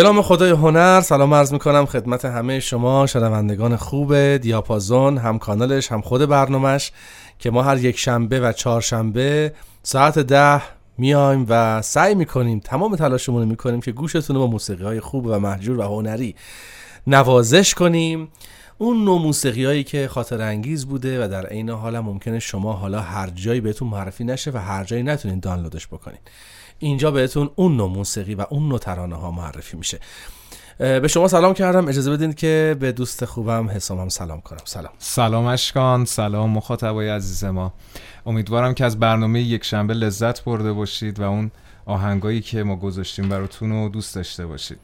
به نام خدای هنر سلام عرض می‌کنم خدمت همه شما شنوندگان خوب دیاپازون هم کانالش هم خود برنامهش که ما هر یک شنبه و چهارشنبه ساعت ده میایم و سعی می‌کنیم تمام تلاشمون می‌کنیم که گوشتون رو با موسیقی های خوب و محجور و هنری نوازش کنیم. اون نوع موسیقی هایی که خاطر انگیز بوده و در عین حال ممکنه شما حالا هر جایی بهتون معرفی نشه و هر جایی نتونین دانلودش بکنین اینجا بهتون اون نوع موسیقی و اون نوع ترانه ها معرفی میشه. به شما سلام کردم. اجازه بدین که به دوست خوبم حسامم سلام کنم. سلام. سلام اشکان. سلام مخاطبای عزیز ما. امیدوارم که از برنامه یک شنبه لذت برده باشید و اون آهنگایی که ما گذاشتیم براتون رو دوست داشته باشید.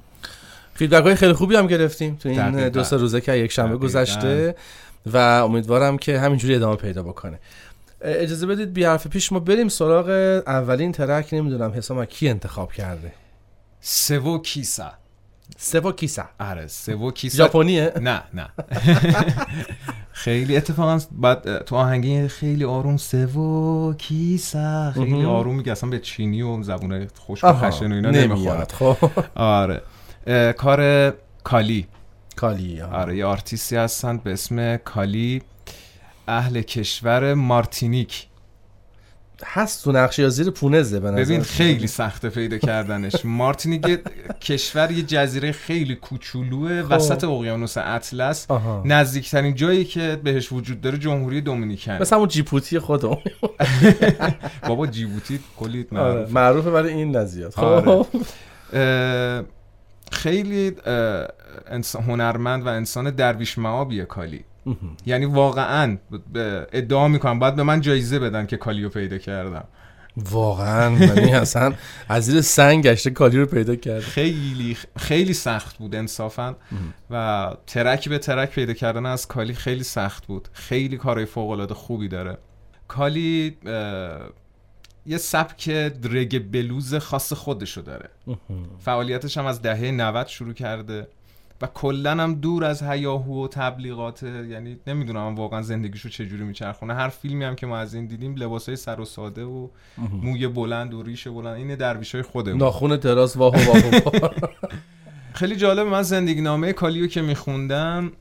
فیدبک های خیلی خوبی هم گرفتیم تو این دو سه روزه که یک شنبه گذشته و امیدوارم که همینجوری ادامه پیدا بکنه. اجازه بدید بی حرف پیش ما بریم سراغ اولین ترک نمی‌دونم حسام کی انتخاب کرده؟ سوو کیسا. سوو کیسا. آره سوو کیسا. ژاپنیه؟ نه نه. خیلی اتفاقا بعد تو آهنگی خیلی آروم سوو کیسا. خیلی آروم میگه اصلا به چینی و زبون خوش و خشن و اینا نمی‌خواد. خب. آره. کار کالی. کالی آره یه آرتیستی هستن به اسم کالی. اهل کشور مارتینیک. هست تو نقشه یا زیر پونزه به ببین خیلی سخته پیدا کردنش. مارتینیک کشور یه جزیره خیلی کوچولوه خب. وسط اقیانوس اطلس. نزدیکترین جایی که بهش وجود داره جمهوری دومینیکن. مثل همون جیپوتی خودم بابا جیبوتی کلی آره، معروف معروفه برای این نزیات خب. آره. خیلی انسان هنرمند و انسان درویش معابیه کالی. یعنی واقعا ادعا می‌کنم باید به من جایزه بدن که کالیو پیدا کردم. واقعا یعنی اصلا از زیر سنگ گشته کالی رو پیدا کرد خیلی خیلی سخت بود انصافا. و ترک به ترک پیدا کردن از کالی خیلی سخت بود. خیلی کارهای فوق العاده خوبی داره. کالی یه سبک درگ بلوز خاص خودشو داره. فعالیتش هم از دهه 90 شروع کرده. و کلا هم دور از هیاهو و تبلیغات یعنی نمی‌دونم واقعا زندگیشو چجوری میچرخونه. هر فیلمی هم که ما از این دیدیم لباسای سر و ساده و موی بلند و ریش بلند این درویشای خودمون ناخون تراس واهو واهو خیلی جالب من زندگی نامه کالیو که میخوندم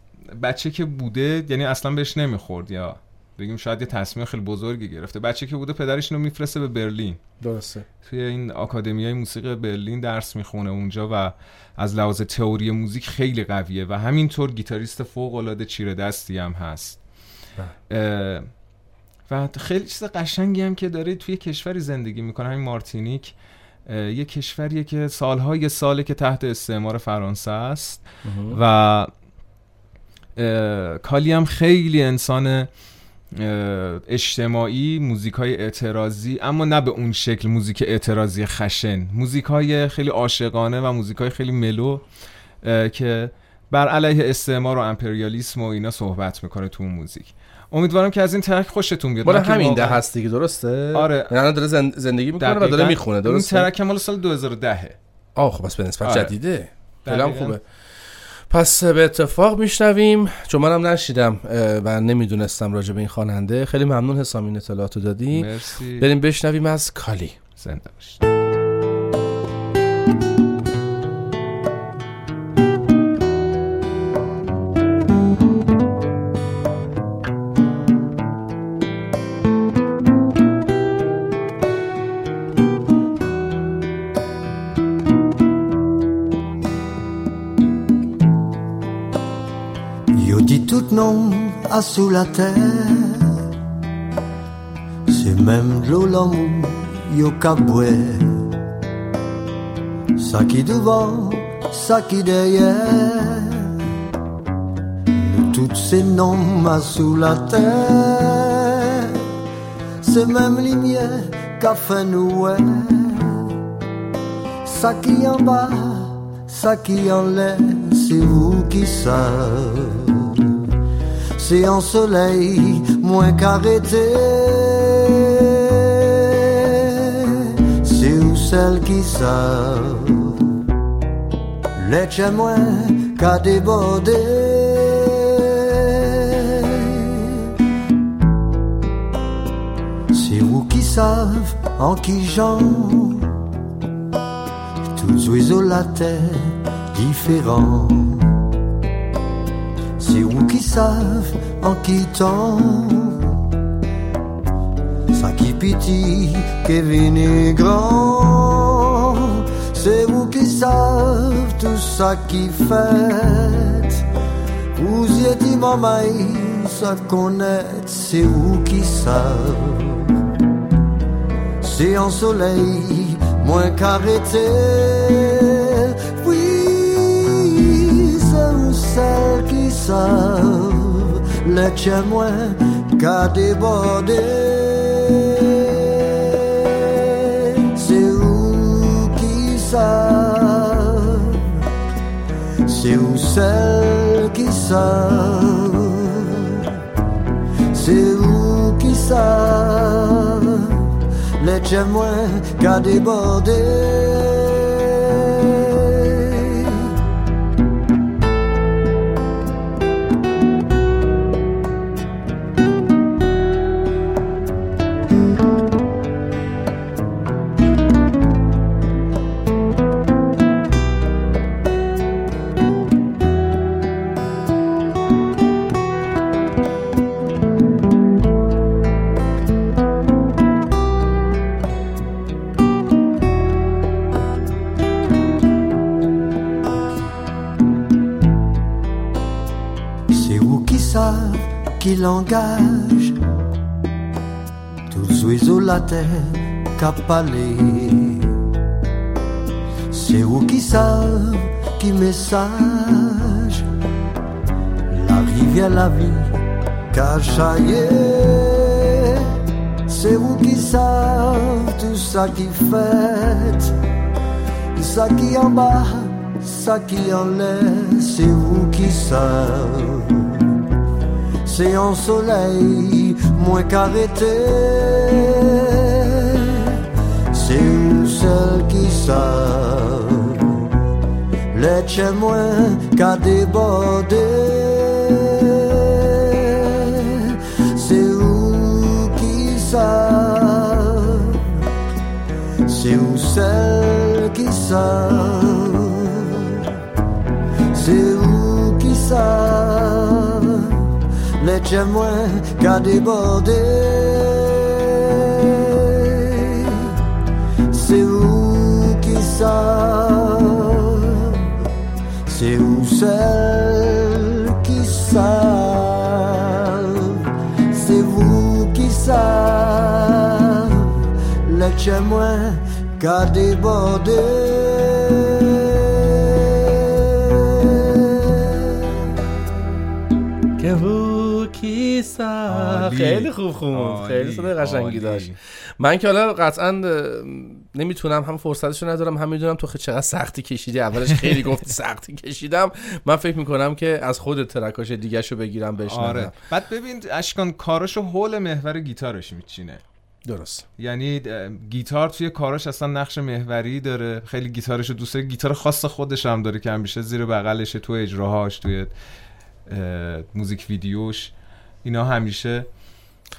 بچه که بوده یعنی اصلا بهش نمی‌خورد یا بگیم شاید یه تصمیم خیلی بزرگی گرفته. بچه که بوده پدرش اینو میفرسته به برلین. درسته. توی این آکادمیای موسیقی برلین درس می‌خونه اونجا و از لحاظ تئوری موزیک خیلی قویه و همینطور گیتاریست فوق العاده چیره دستی هم هست. اه، و خیلی چیز قشنگی هم که داره توی کشوری زندگی می‌کنه. همین مارتینیک یه کشوریه که سالهای ساله که تحت استعمار فرانسه است. و کالی هم خیلی انسان اجتماعی موزیک های اعتراضی اما نه به اون شکل موزیک اعتراضی خشن. موزیک های خیلی عاشقانه و موزیک های خیلی ملو که بر علیه استعمار و امپریالیسم و اینا صحبت می‌کنه تو اون موزیک. امیدوارم که از این ترک خوشتون بیاد. که همین ده هست دیگه درسته؟ آره. یعنی الان داره زند- زندگی می‌کنه و داره می‌خونه این درسته ترک مال سال 2010 آه خب بس به نسبت آره. جدیده. خوبه. پس به اتفاق میشنویم. چون منم نشیدم و نمی‌دونستم راجع به این خواننده. خیلی ممنون حسام این اطلاعاتو دادی. مرسی. بریم بشنویم از کالی. زنده باشید. A sous la terre. C'est même Io caboué Ça qui devant, ça qui derrière. De toutes ces noms a sous la terre. C'est même lumière qu'a fait nous Ça qui en bas, ça qui en l'air, c'est vous qui savez. C'est en soleil moins qu'arrêté. C'est où celles qui savent. Les moins qu'à déborder. C'est vous qui savent en qui j'en tous oiseaux la terre différent. C'est vous qui savent en quittant. Ça qui pitié, Kevin grand. C'est vous qui savent tout ça qui fait. Vous y êtes maman, ça connaît, c'est vous qui savent. C'est en soleil, moins qu'arrêté. Oui, c'est vous celles qui savent, les témoins qu'a débordé. C'est où qui savent, c'est où celles qui savent, c'est où qui savent, les témoins qu'a débordé. Qui langage. Tous terre qu'a parlé. C'est vous qui savent qui message La rivière la vie qu'a chaillé. C'est vous qui savent tout ça qui fait ça qui en bas, ça qui en l'air, c'est vous qui savez. C'est en soleil, moins qu'arrêté. C'est vous seul qui savent. Les tiens moins qu'à déborder. C'est vous qui savent. C'est vous seul qui savent. C'est vous qui savent. Tiens moins qu'à déborder. C'est vous qui savent. C'est vous seul qui savent. C'est vous qui savent. Tiens moins qu'à déborder. عالی. خیلی خوب خوند. خیلی صدای قشنگی. داشت. من که حالا قطعا نمی‌تونم هم فرصتشو ندارم هم می‌دونم تو چقدر سختی کشیدی. اولش خیلی گفتی سختی کشیدم. من فکر می‌کنم که از خود ترکاش دیگه شو بگیرم بشنوم. آره. بعد ببین اشکان کاراشو حول محور گیتارش میچینه. درست. یعنی گیتار توی کاراش اصلا نقش محوری داره. خیلی گیتارش دوست داره گیتار خاص خودش هم داره که همیشه زیر بغلشه تو اجراهاش توی موزیک ویدیوش. اینا همیشه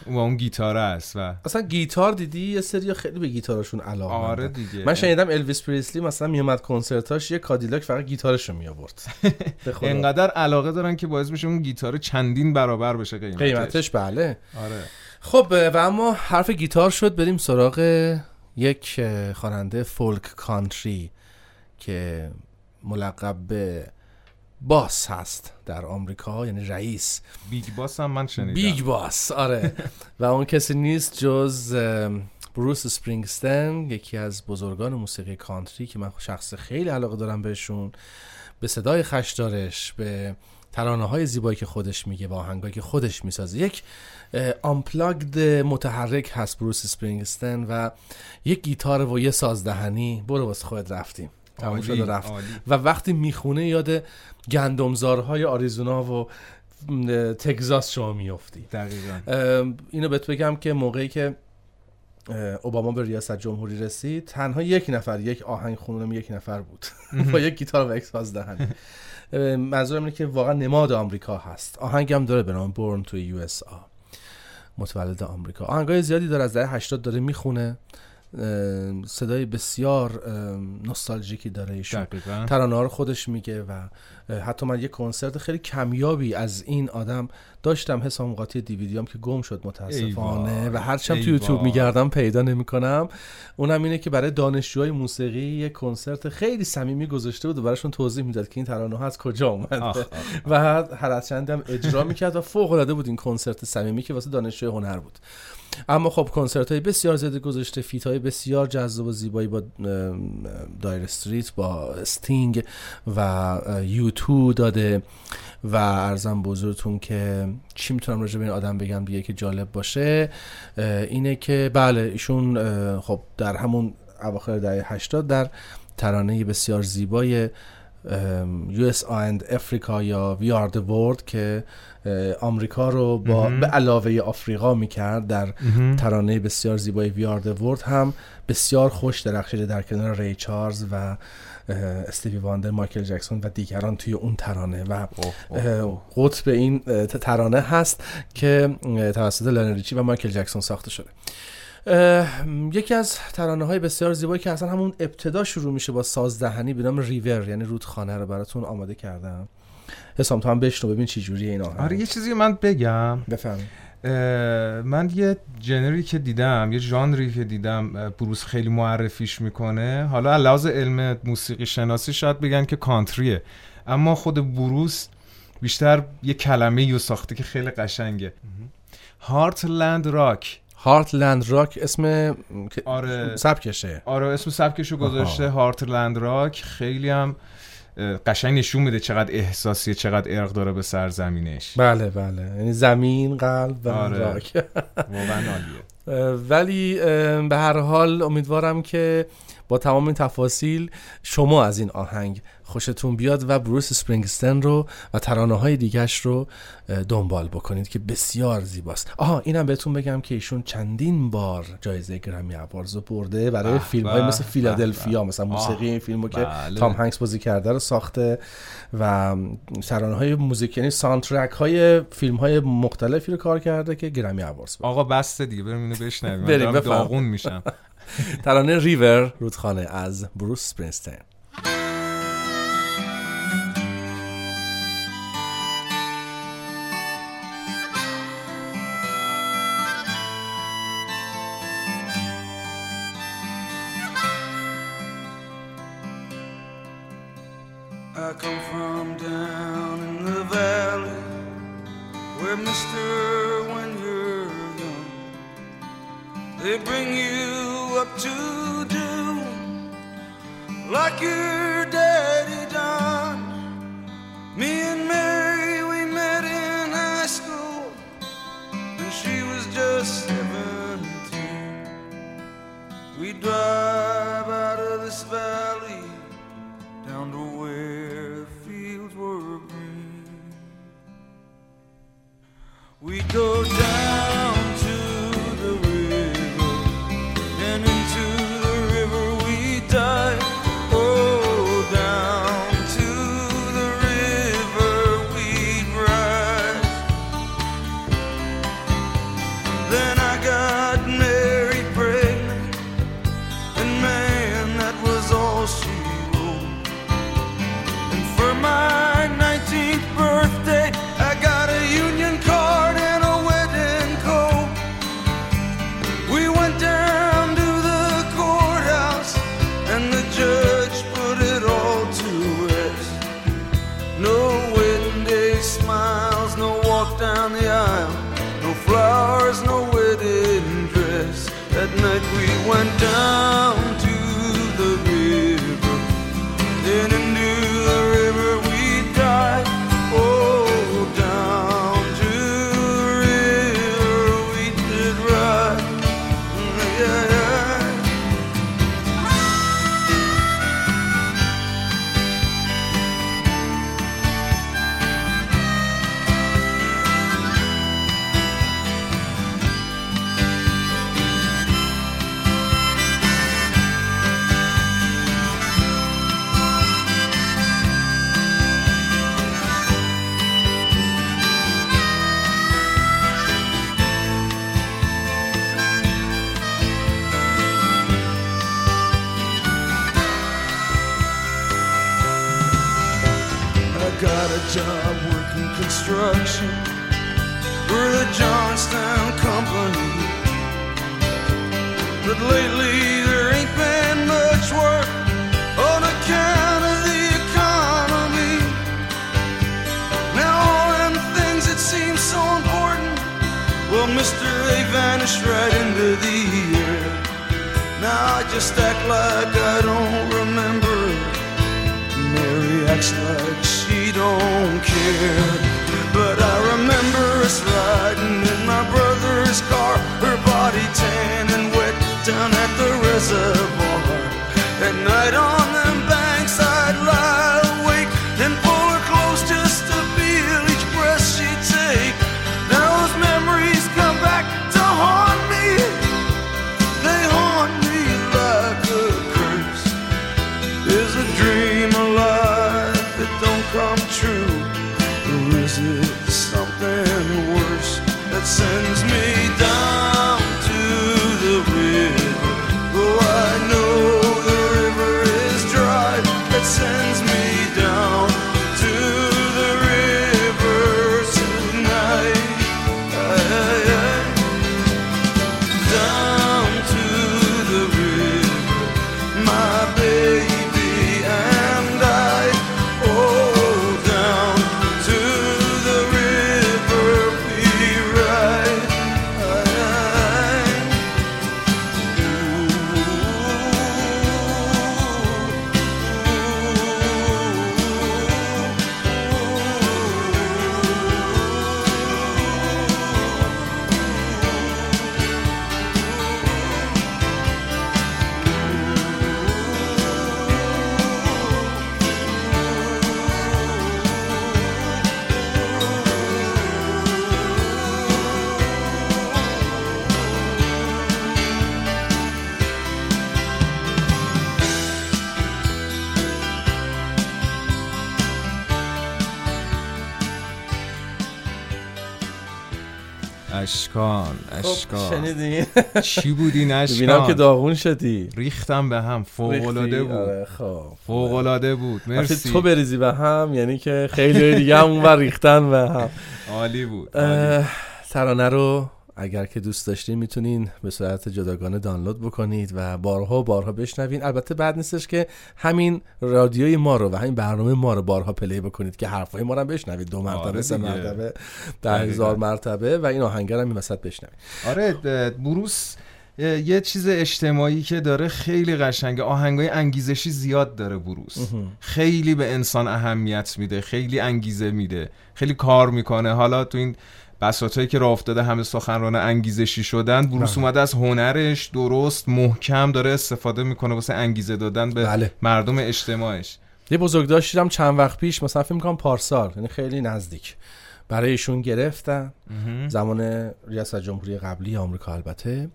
و اون گیتاره است و اصلا گیتار دیدی؟ یه سری خیلی به گیتارشون علاقه آره دیگه. من شنیدم الویس پریسلی مثلا میومد کنسرتاش یه کادیلاک فقط گیتارشو می آورد به خدا. انقدر علاقه دارن که باعث میشه اون گیتار چندین برابر بشه قیمتش, قیمتش بله. آره. خب و اما حرف گیتار شد بریم سراغ یک خواننده فولک کانتری که ملقب به Boss هست در آمریکا یعنی رئیس. Big Boss هم من شنیدم. Big Boss آره. و اون کسی نیست جز بروس سپرینگستن یکی از بزرگان موسیقی کانتری که من شخص خیلی علاقه دارم بهشون. به صدای خشدارش به ترانه های زیبایی که خودش میگه با آهنگایی که خودش می‌سازه. یک آمپلاگد متحرک هست بروس سپرینگستن و یک گیتار و یه سازدهنی. برو واسه خودت رفتیم. عالی، شد و رفت. عالی. و وقتی می‌خونه یاد گندمزارهای آریزونا و تگزاس شما میفتی دقیقا. اینو بهت بگم که موقعی که اوباما به ریاست جمهوری رسید تنها یک نفر یک آهنگ خونونم یک نفر بود. با یک گیتار و یک سازدهنی اه، منظورم اینه که واقعا نماد آمریکا هست. آهنگ هم داره به نام بورن تو یو اس آ متولد آمریکا. آهنگای زیادی داره از دهه 80 داره می‌خونه. صدای بسیار نوستالژیکی داره ایشون. ترانه ها رو خودش میگه و حتی من یه کنسرت خیلی کمیابی از این آدم داشتم حسام قاطی دیویدیام که گم شد متاسفانه و هرچم تو یوتیوب. میگردم پیدا نمی‌کنم اونم اینه که برای دانشجوهای موسیقی یه کنسرت خیلی صمیمی گذاشته بود و براشون توضیح می‌داد که این ترانه ها از کجا اومده آخ، آخ. و هر از چندی هم اجرا می‌کرد و فوق العاده بود این کنسرت صمیمی که واسه دانشجوی هنر بود اما خب کنسرت های بسیار زیاده گذاشته feat های بسیار جذاب و زیبایی با Dire Straits با استینگ و U2 داده و عرضم به حضورتون که چی می‌تونم راجع به این آدم بگم دیگه که جالب باشه اینه که بله ایشون خب در همون اواخر دهه 80 در ترانه بسیار زیبای USA for Africa یا We Are the World که آمریکا رو با. به علاوه آفریقا می‌کرد در. ترانه بسیار زیبای وی آر the world هم بسیار خوش درخشیده در کنار ری چارلز و استیوی واندر مایکل جکسون و دیگران توی اون ترانه. و. قطب این ترانه هست که توسط لرن ریچی و مایکل جکسون ساخته شده. یکی از ترانه های بسیار زیبایی که اصلا همون ابتدا شروع میشه با سازدهنی به نام ریور یعنی رودخانه رو براتون آماده کردم. حسام تو هم بشنو ببین چی جوریه این آهنگ. آره یه چیزی من بگم. بفهم من یه جنری که دیدم یه ژانری که دیدم بروس خیلی معرفیش می‌کنه. حالا از لحاظ علم موسیقی شناسی شاید بگن که کانتریه. اما خود بروس بیشتر یه کلمه رو ساخته که خیلی قشنگه. هارتلند راک هارتلند راک اسم آره. سبکشه. آره اسم سبکشو گذاشته. هارتلند راک خیلی هم قشنگ نشون میده چقدر احساسیه چقدر ارق داره به سرزمینش بله بله. یعنی زمین قلب و آره. واقعا عالیه. ولی به هر حال امیدوارم که با تمام این تفاصیل شما از این آهنگ خوشتون بیاد و بروس اسپرینگستن رو و ترانه های دیگش رو دنبال بکنید که بسیار زیباست آها اینم بهتون بگم که ایشون چندین بار جایزه گرمی اواردز رو برده برای فیلم های مثل فیلادلفیا. مثلا موسیقی این فیلمو که بله. تام هنگس بازی کرده رو ساخته و ترانه های موزیک یعنی سانترک های فیلم های مختلفی رو کار کرده که گرمی اواردز برده. آقا بسته دیگه بریم اینو بشنویم بریم،. داغون میشم ترانه ریور رودخانه از بروس سپرینستین where, mister, when you're young, they bring you up to do like your I just act like I don't remember. Mary acts like she don't care. But I remember us riding in my brother's car, her body tan and wet down at the reservoir. At night on اشکان خب اشکان شنیدی؟ چی بودی ببینم که اشکان داغون شدی. ریختم به هم فوق العاده؟ بود. آره، خب. فوق العاده بود مرسی. تو بریزی به هم یعنی که خیلی دیگه هم اونور ریختن به هم. عالی بود. ترانه رو اگر که دوست داشتین می‌تونین به صورت جداگانه دانلود بکنید و بارها و بارها بشنوین. البته بعد نیستش که همین رادیوی ما رو و همین برنامه ما رو بارها پلی بکنید که حرفای ما رو هم بشنوید. دو مرتبه آره سه دیگه. مرتبه ده هزار مرتبه و این آهنگر هم این وسط بشنوید. آره بروس یه چیز اجتماعی که داره خیلی قشنگه. آهنگای انگیزشی زیاد داره بروس خیلی به انسان اهمیت میده خیلی انگیزه میده خیلی کار می‌کنه. حالا تو این بساطایی که راه افتاده همه سخنران انگیزشی شدن بروس بله. اومده از هنرش درست محکم داره استفاده می‌کنه واسه انگیزه دادن به بله. مردم اجتماعش. یه بزرگداشت هم چند وقت پیش مثلا فکر می‌کنم پارسال یعنی خیلی نزدیک. برای ایشون گرفتن. زمان ریاست جمهوری قبلی آمریکا البته.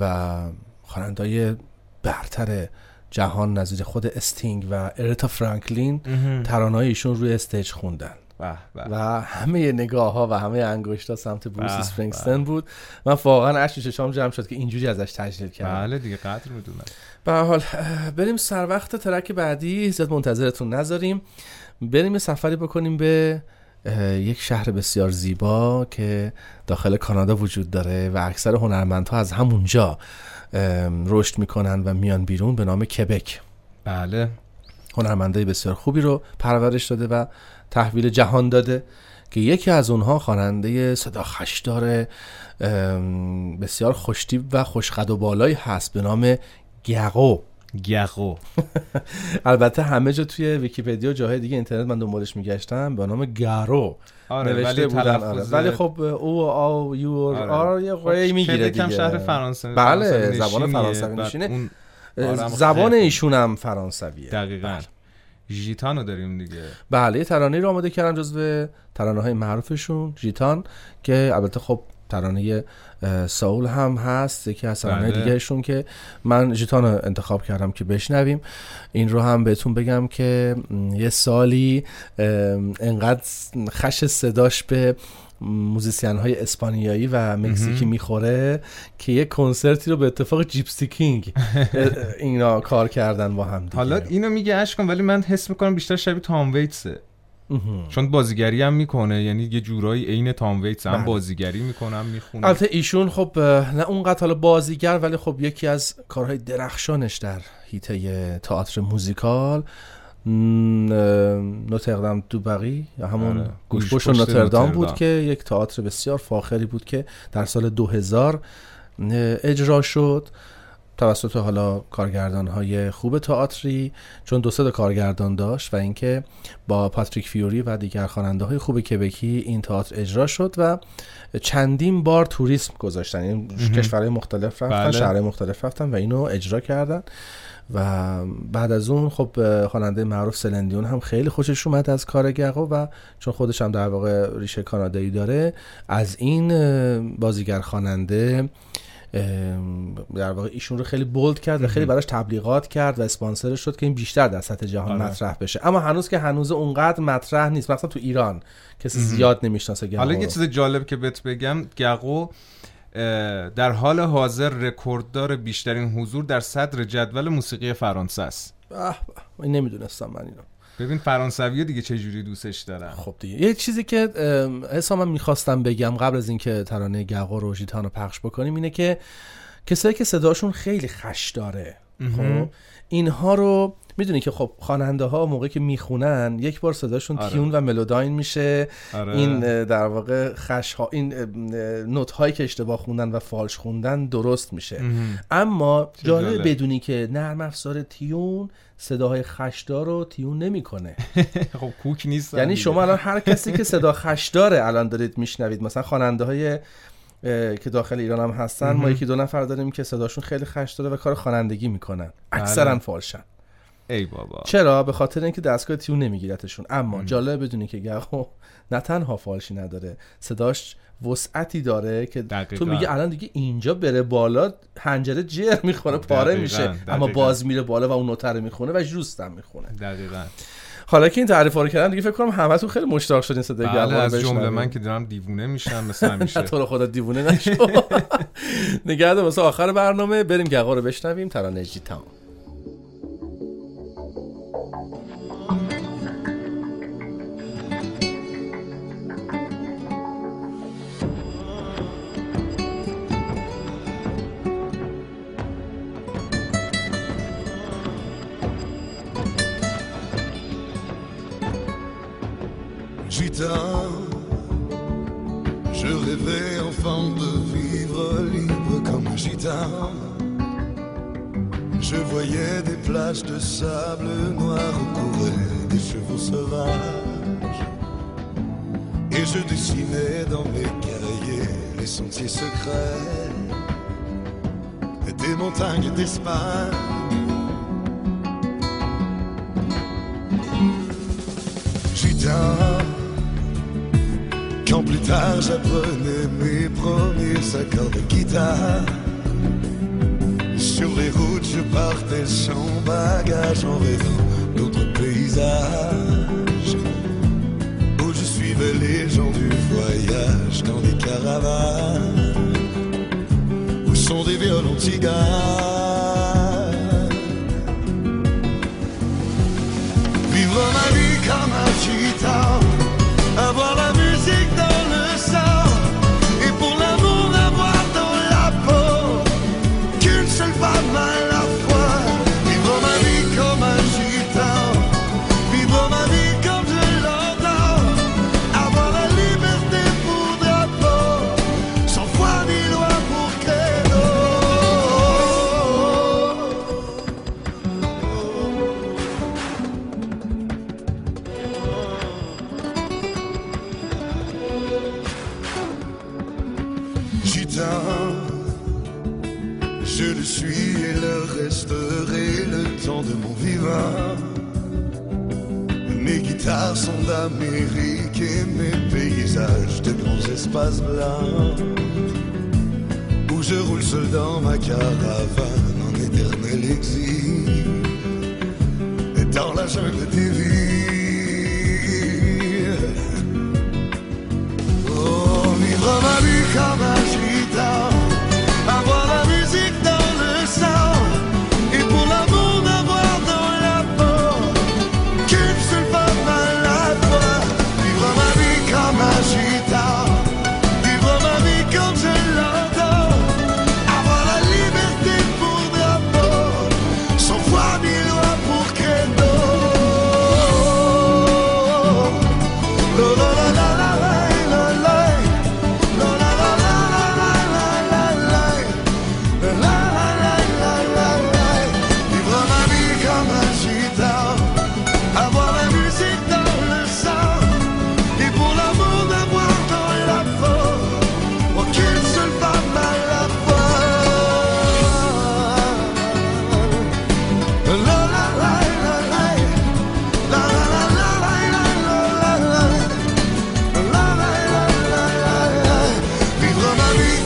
و خواننده‌های برتر جهان نظیر خود استینگ و آرتا فرانکلین ترانه‌های ایشون روی استیج خوندن. به به. و همه نگاه ها و همه انگشت ها سمت بروس به، اسپرینگستین بود. من واقعا اشک چشام جمع شد که اینجوری ازش تجلیل کردن. بله دیگه قدر می‌دونن. به حال بریم سر وقت ترک بعدی. زیاد منتظرتون نذاریم. بریم یه سفری بکنیم به یک شهر بسیار زیبا که داخل کانادا وجود داره و اکثر هنرمندها از همونجا رشد می‌کنن و میان بیرون به نام کبک. بله. هنرمندای بسیار خوبی رو پرورش داده و تحویل جهان داده که یکی از اونها خواننده صدا خشدار بسیار خوشتیب و خوشقد و بالایی هست به نام گقو گقو البته همه جا توی ویکیپدیا و جاهای دیگه اینترنت من دنبالش میگشتم به نام گارو آره نوشته ولی تلفظ آره. ولی خب او و آ یو آره. آر یه قوی می‌گیره کبک هم دیگه شهر فرانسه بله زبان. فرانسوی نشینه زبان ایشون هم فرانسویه دقیقا بله. ژیتانو داریم دیگه بله یه ترانه رو آماده کردم جزو ترانه های معروفشون جیتان که البته خب ترانه ساول هم هست یکی از ترانه بله. دیگهشون که من جیتان رو انتخاب کردم که بشنویم. این رو هم بهتون بگم که یه سالی انقدر خش صداش به موزیسین های اسپانیایی و مکزیکی می‌خوره که یه کنسرتی رو به اتفاق جیپسی کینگ اینا کار کردن با هم دیگه. حالا اینو میگه اشکان ولی من حس می‌کنم بیشتر شبیه تام ویتسه. چون بازیگری هم می‌کنه یعنی یه جورایی عین تام ویتس هم بله. بازیگری می‌کنه هم می‌خونه البته ایشون خب نه اونقدر حالا بازیگر ولی خب یکی از کارهای درخشانش در هیته تئاتر موزیکال نوتردام دو بقی یا همون آره. گوشپشت نوتردام بود. که یک تئاتر بسیار فاخری بود که در سال 2000 اجرا شد توسط حالا کارگردان های خوب تئاتری چون دو سه کارگردان داشت و اینکه با پاتریک فیوری و دیگر خواننده های خوب کبکی این تئاتر اجرا شد و چندین بار توریسم گذاشتن. این کشورهای مختلف رفتن بله. شهرهای مختلف رفتن و اینو اجرا کردن. و بعد از اون خب خواننده معروف سلندیون هم خیلی خوشش اومد از کار گقو و چون خودش هم در واقع ریشه کانادایی داره از این بازیگر خواننده در واقع ایشون رو خیلی بولد کرد و خیلی براش تبلیغات کرد و اسپانسرش شد که این بیشتر در سطح جهان آره. مطرح بشه. اما هنوز که هنوز اونقدر مطرح نیست. مثلا تو ایران کسی زیاد نمی‌شناسه گقو حالا. یه چیز جالب که بهت بگم گقو در حال حاضر رکورددار بیشترین حضور در صدر جدول موسیقی فرانسه است. این نمی‌دونستم من اینو. ببین فرانسوی دیگه چه جوری دوستش دارن. خب دیگه. یه چیزی که ام، حسام من می‌خواستم بگم قبل از اینکه ترانه گقا رو ژیتان رو پخش بکنیم اینه که کسایی که صداشون خیلی خش داره خب اینها رو می‌دونی که خب خواننده ها موقعی که می‌خونن یک بار صداشون آره. تیون و ملوداین میشه. آره. این در واقع خش ها این نوت هایی که اشتباه خوندن و فالش خوندن درست میشه. اما جالب. بدونی که نرم افزار تیون صداهای خشدار رو تیون نمی‌کنه. خب کوک نیست یعنی شما الان هر کسی که صدا خش داره الان دارید میشنوید. مثلا خواننده های که داخل ایران هم هستن ما یکی دو نفر داریم که صداشون خیلی خش داره و کار خوانندگی می‌کنن. اکثرا بله. فالشن. ای بابا. چرا؟ به خاطر اینکه دستگاه تیون نمیگیرتشون. اما جالب بدونی که گهو نه تنها فالشی نداره صداش وسعتی داره که دقیقاً. تو میگه الان دیگه اینجا بره بالا حنجره جر می‌خوره پاره دقیقاً، میشه اما دقیقاً. باز میره بالا و اون نوتر رو می‌خونه و جوست هم می‌خونه. دقیقا. حالا که این تعریف رو کردم دیگه فکر کنم همتون خیلی مشتاق شدین صدای بله از جمله. من که دارم دیوونه میشم مثل همیشه. تو رو خدا دیوونه نشو. نگرد واسه آخر برنامه بریم گقا رو بشنویم. ترانه جیتام Je rêvais enfant de vivre libre comme un gitan. Je voyais des plages de sable noir courir des chevaux sauvages. Et je dessinais dans mes cahiers les sentiers secrets des montagnes d'Espagne. Plus tard j'apprenais mes premiers accords de guitare. Sur les routes, je partais sans bagage en rêvant d'autres paysages. Où je suivais les gens du voyage dans des caravanes. Où sont des violons tiganes. Vivre ma vie comme un gitan, avoir la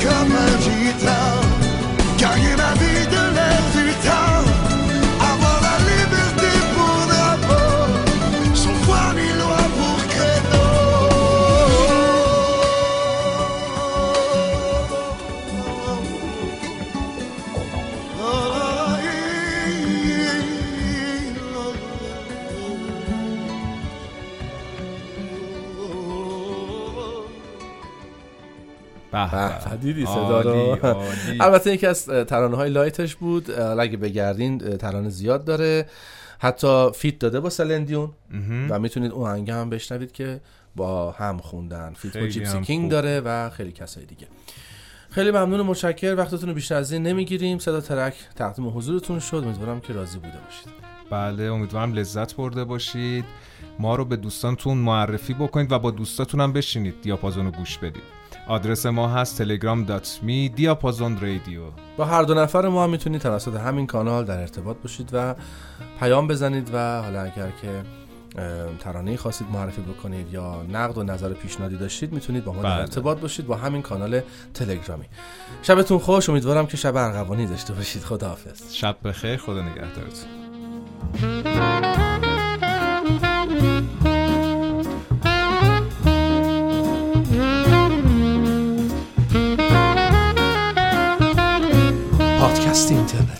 come دیدی صدا رو. البته یکی از ترانه های light ش بود اگه بگردین ترانه زیاد داره. حتی feat داده با سلن دیون. و می‌تونید اون آهنگ هم بشنوید که با هم خوندن. feat با جیپسی کینگ. داره و خیلی کسای دیگه. خیلی ممنون و متشکر وقتتون رو بیشتر از این نمی‌گیریم. سه تا track تقدیم حضورتون شد. امیدوارم که راضی بوده باشید. بله امیدوارم لذت برده باشید. ما رو به دوستانتون معرفی بکنید و با دوستاتون هم بشینید. دیاپازون رو گوش بدید. آدرس ما هست telegram.me دیاپازون رادیو با هر دو نفر ما هم می‌تونید توسط همین کانال در ارتباط باشید و پیام بزنید و حالا اگر که ترانه خواستید معرفی بکنید یا نقد و نظر پیشنهادی داشتید می‌تونید با ما در بله. ارتباط باشید با همین کانال تلگرامی. شبتون خوش امیدوارم که شب ارغوانی داشته باشید. خداحافظ. شب بخیر خدا نگهدارتون. پادکست اینترنت